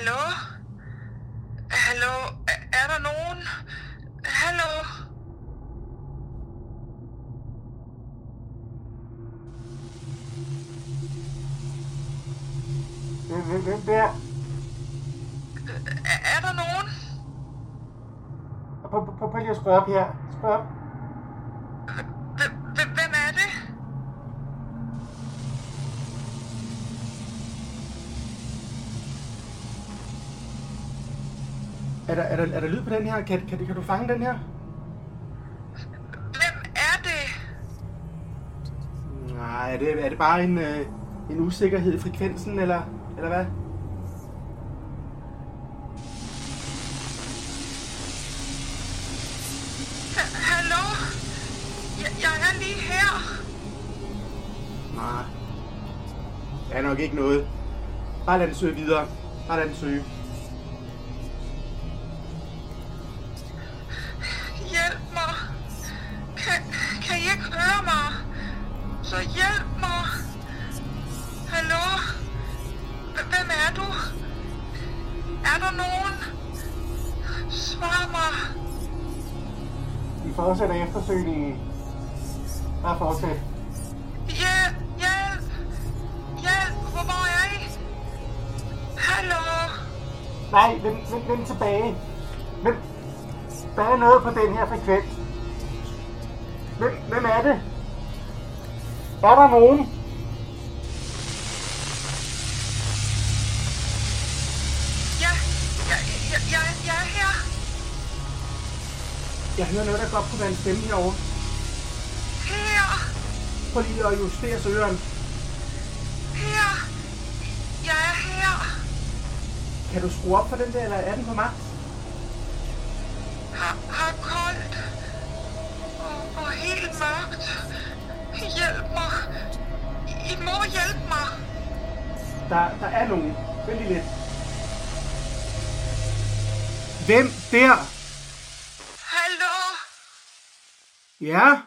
Hallo? Hallo? Er, er der nogen? Hallo? Hvem, der? Er, er der nogen? Prøv, lige at skrue op her. Skrue op. Hvem, hvem, hvem er det? Er der, er der, er der lyd på den her? Kan, kan, kan du fange den her? Hvem er det? Nej, er det, er det bare en, øh, en usikkerhed i frekvensen, eller, eller hvad? Ha- Hallo? Jeg, jeg er lige her. Nej. Er nok ikke noget. Bare lad den søge videre. Bare lad den søge. Er der nogen? Svar mig. Vi fortsætter eftersøgningen. Bare fortsæt. Hjælp! Hjælp! Hjælp! Hvor, er I? Hallo? Nej, vend, vend, vend tilbage. Vend. Der er noget på den her frekvens. Hvem, hvem er det? Er der nogen? Jeg, jeg, er her. Jeg hører noget, der godt kunne være en stemme herovre. Her. Prøv lige at justere søgeren. Her. Jeg er her. Kan du skrue op for den der, eller er den på max? Har, har koldt. Og, og helt mørkt. Hjælp mig. I må hjælpe mig. Der, der er nogen. Vent lige lidt. Hvem der? Hallo? Ja?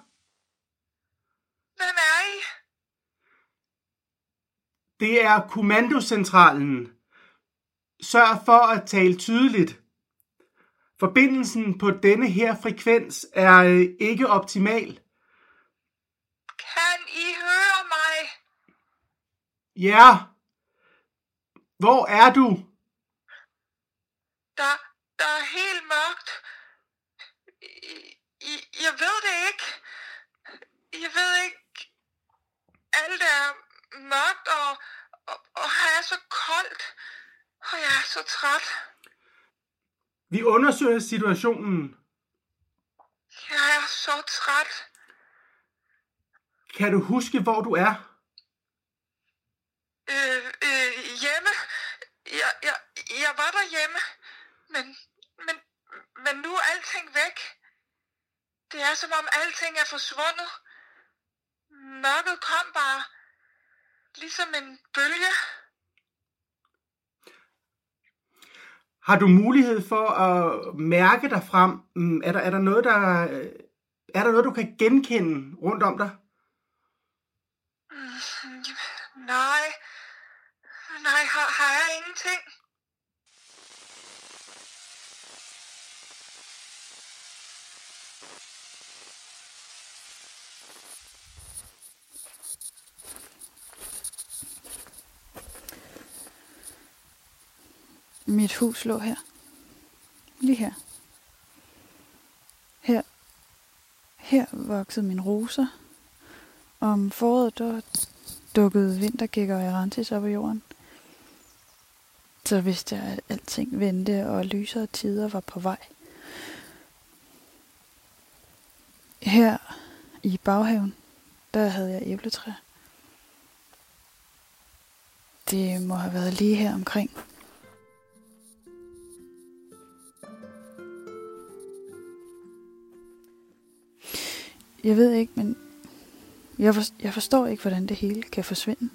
Hvem er I? Det er kommandocentralen. Sørg for at tale tydeligt. Forbindelsen på denne her frekvens er øh, ikke optimal. Kan I høre mig? Ja. Hvor er du? Der, er helt mørkt. Jeg ved det ikke. Jeg ved ikke. Alt er mørkt, og, og, og her er så koldt. Og jeg er så træt. Vi undersøger situationen. Jeg er så træt. Kan du huske, hvor du er? Øh, øh, hjemme. Jeg, jeg, jeg var derhjemme. Men, men, men nu er alting væk. Det er som om alting er forsvundet. Mørket kom bare. Ligesom en bølge. Har du mulighed for at mærke dig frem? Mm, Er der, er der noget, der øh, er der noget, du kan genkende rundt om dig? Mm, Nej. Nej, har, har jeg ingenting? Mit hus lå her. Lige her. Her. Her voksede mine roser. Om foråret, der dukkede vintergækker og erantis op i jorden. Så vidste jeg, at alting vendte, og lysere tider var på vej. Her i baghaven, der havde jeg æbletræ. Det må have været lige her omkring. Jeg ved ikke, men jeg, for, jeg forstår ikke, hvordan det hele kan forsvinde.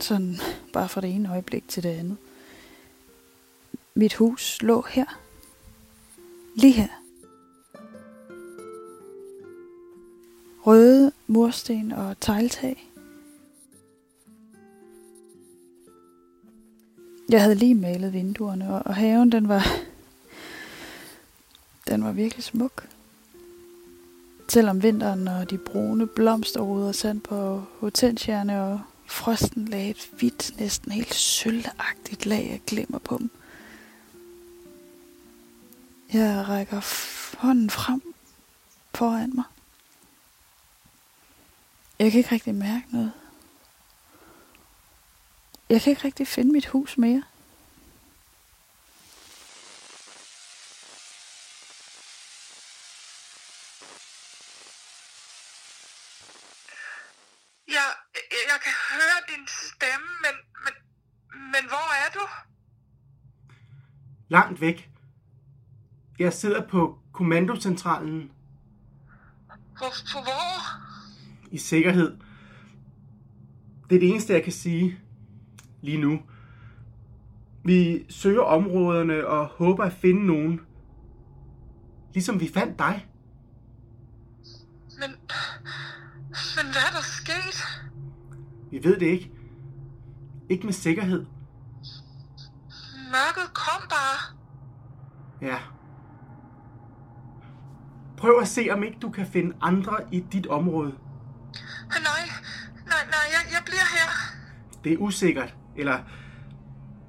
Sådan bare fra det ene øjeblik til det andet. Mit hus lå her. Lige her. Røde mursten og tegltag. Jeg havde lige malet vinduerne, og, og haven, den var... Den var virkelig smuk. Selv om vinteren og de brune blomsterruder sand på hortensierne og frosten lagde et hvidt, næsten helt sølvagtigt lag af glimmer på dem. Jeg rækker hånden frem foran mig. Jeg kan ikke rigtig mærke noget. Jeg kan ikke rigtig finde mit hus mere. Jeg, jeg kan høre din stemme, men, men, men hvor er du? Langt væk. Jeg sidder på kommandocentralen Hvor, hvor? i sikkerhed. Det er det eneste, jeg kan sige lige nu. Vi søger områderne og håber at finde nogen. Ligesom vi fandt dig. Men, men hvad er der sket? Vi ved det ikke. Ikke med sikkerhed. Mørket kom bare. Ja. Prøv at se, om ikke du kan finde andre i dit område. Nej, nej, nej, jeg, jeg bliver her. Det er usikkert, eller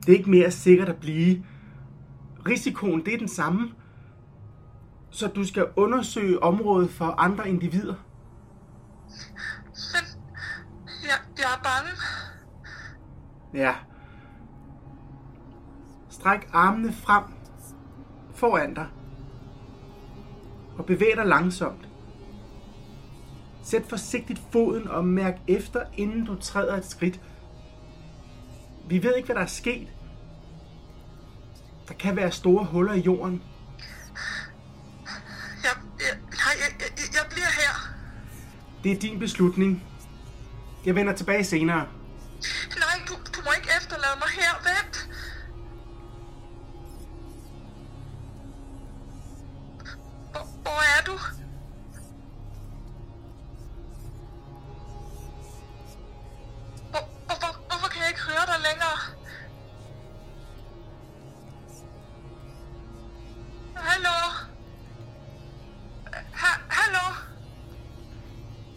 det er ikke mere sikkert at blive. Risikoen, det er den samme. Så du skal undersøge området for andre individer. Men jeg, jeg er bange. Ja. Stræk armene frem foran dig. Og bevæg dig langsomt. Sæt forsigtigt foden og mærk efter, inden du træder et skridt. Vi ved ikke, hvad der er sket. Der kan være store huller i jorden. Jeg, jeg, nej, jeg, jeg, jeg bliver her. Det er din beslutning. Jeg vender tilbage senere.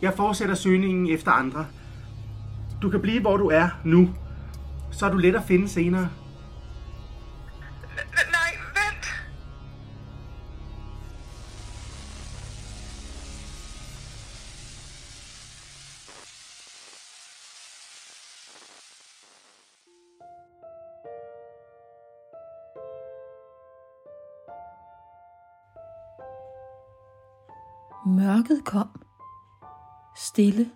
Jeg fortsætter søgningen efter andre. Du kan blive, hvor du er nu. Så er du let at finde senere. Nej, vent. Mørket kom. Stille.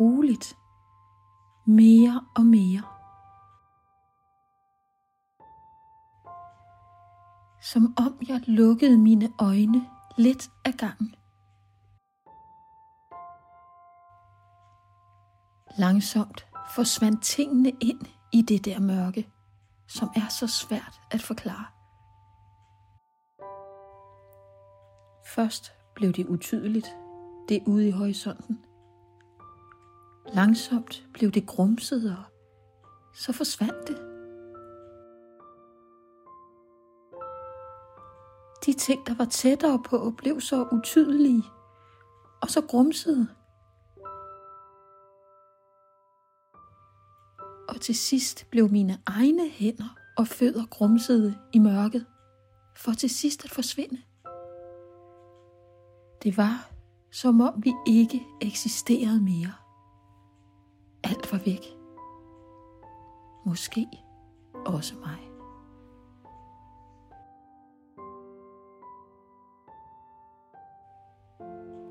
Roligt. Mere og mere. Som om jeg lukkede mine øjne lidt ad gangen. Langsomt forsvandt tingene ind i det der mørke, som er så svært at forklare. Først blev det utydeligt, det ude i horisonten. Langsomt blev det grumset, og så forsvandt det. De ting, der var tættere på, blev så utydelige, og så grumsede. Og til sidst blev mine egne hænder og fødder grumsede i mørket, for til sidst at forsvinde. Det var, som om vi ikke eksisterede mere. Alt var væk. Måske også mig.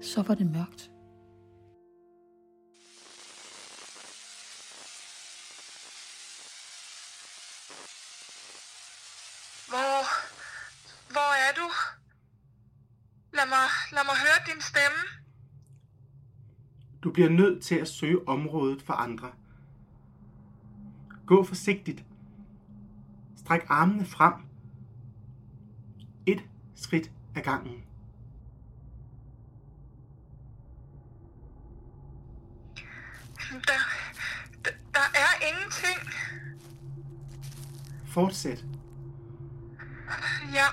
Så var det mørkt. Lad mig, lad mig høre din stemme. Du bliver nødt til at søge området for andre. Gå forsigtigt. Stræk armene frem. Et skridt ad gangen. Der, der, der er ingenting. Fortsæt. Ja.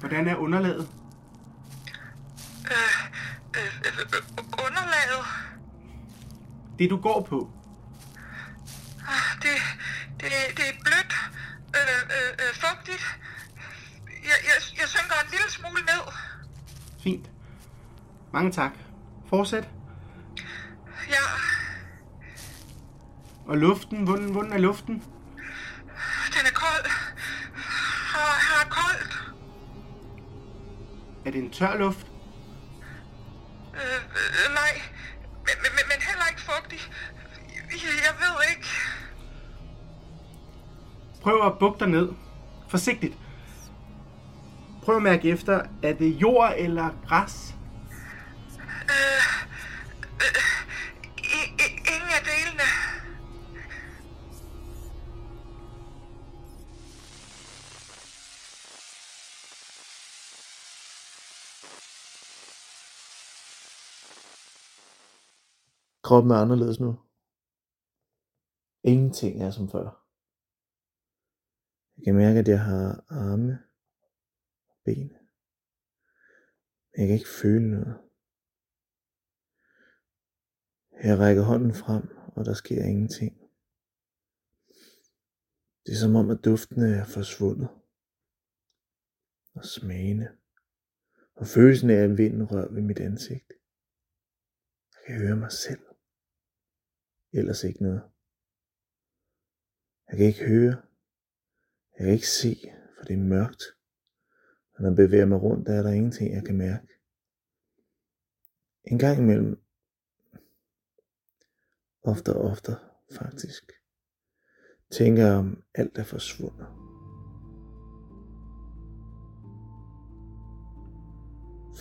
Hvordan er underlaget? Øh, øh, øh, underlaget. Det du går på. Ah, Det, det, det er blødt. Øh, øh, øh, fugtigt. Jeg, jeg, jeg synker en lille smule ned. Fint. Mange tak. Fortsæt. Ja, Og luften, hvordan, hvordan er luften? den er kold. Her er koldt. Er det en tør luft? Øh, øh, nej, men, men, men- heller ikke fugtig. Jeg, jeg ved ikke. Prøv at bukke dig ned. Forsigtigt. Prøv at mærke efter, er det jord eller græs? Kroppen er anderledes nu. Ingenting er som før. Jeg kan mærke, at jeg har arme og ben. Men jeg kan ikke føle noget. Jeg rækker hånden frem, og der sker ingenting. Det er som om, at duftene er forsvundet. Og smagene. Og følelsen af, at vinden rører ved mit ansigt. Jeg kan høre mig selv. Ellers ikke noget. Jeg kan ikke høre. Jeg kan ikke se, for det er mørkt. Og når jeg bevæger mig rundt, der er der ingenting, jeg kan mærke. En gang imellem, ofte og ofte faktisk, tænker jeg om alt er forsvundet.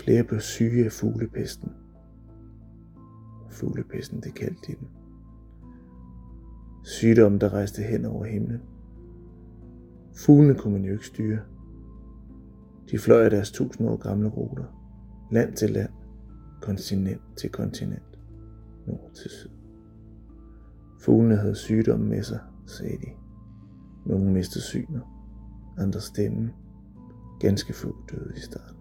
Flere blev syge af fuglepesten. Fuglepesten, det kaldte de den. Sygdommen, der rejste hen over himlen. Fuglene kunne man jo ikke styre. De fløj af deres tusind år gamle ruter. Land til land, kontinent til kontinent, nord til syd. Fuglene havde sygdommen med sig, sagde de. Nogle mistede synet, andre stemmen. Ganske få døde i starten.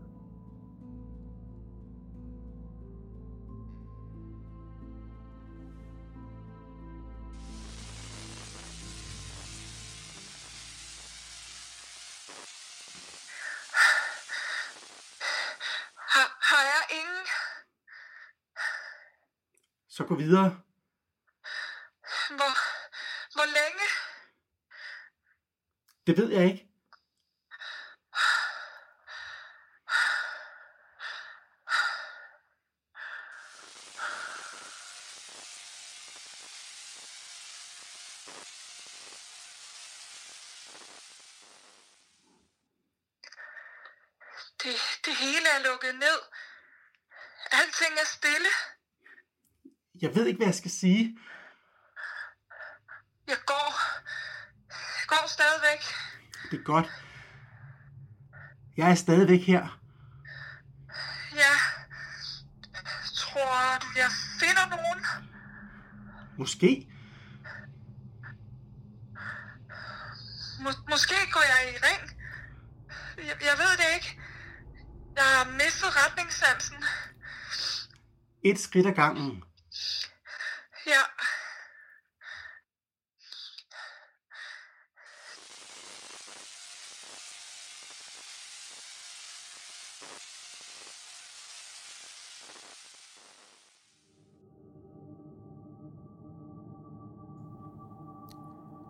Så gå videre. Hvor, hvor længe? Det ved jeg ikke. Det, det hele er lukket ned. Alting er stille. Jeg ved ikke, hvad jeg skal sige. Jeg går. Jeg går stadigvæk. Det er godt. Jeg er stadigvæk her. Ja. Tror du, jeg finder nogen? Måske. Må- måske går jeg i ring. Jeg, jeg ved det ikke. Jeg har mistet retningssansen. Et skridt ad gangen.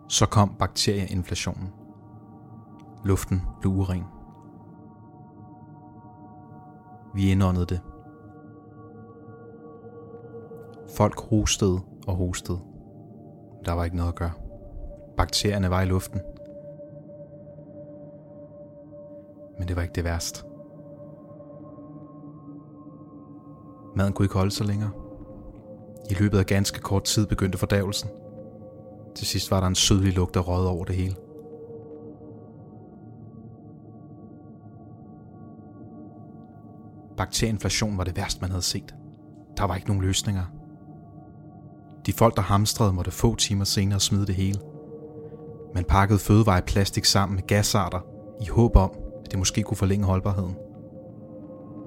Så kom bakterieinflationen. Luften blev uren. Vi indåndede det. Folk hostede og hostede. Der var ikke noget at gøre. Bakterierne var i luften. Men det var ikke det værste. Maden kunne ikke holde sig længere. I løbet af ganske kort tid begyndte fordævelsen. Til sidst var der en sødlig lugt af rød over det hele. Bakterieinflation var det værste, man havde set. Der var ikke nogen løsninger. De folk, der hamstrede, måtte få timer senere smide det hele. Man pakkede fødevarer i plastik sammen med gasarter, i håb om, at det måske kunne forlænge holdbarheden.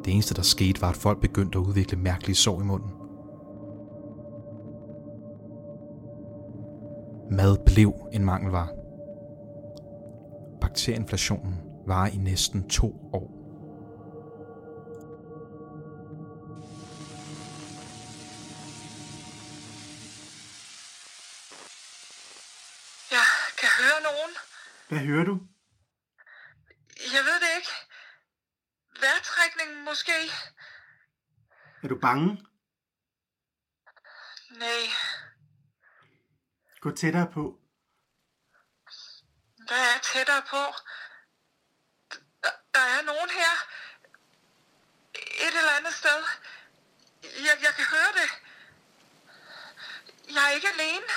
Det eneste, der skete, var, at folk begyndte at udvikle mærkelige sår i munden. Mad blev en mangelvare. Bakterieinflationen var i næsten to år. Jeg kan høre nogen. Hvad hører du? Jeg ved det ikke. Vejrtrækningen måske. Er du bange? Nej, Gå tættere på. hvad er tættere på? Der, der er nogen her. Et eller andet sted. Jeg, jeg kan høre det. Jeg er ikke alene.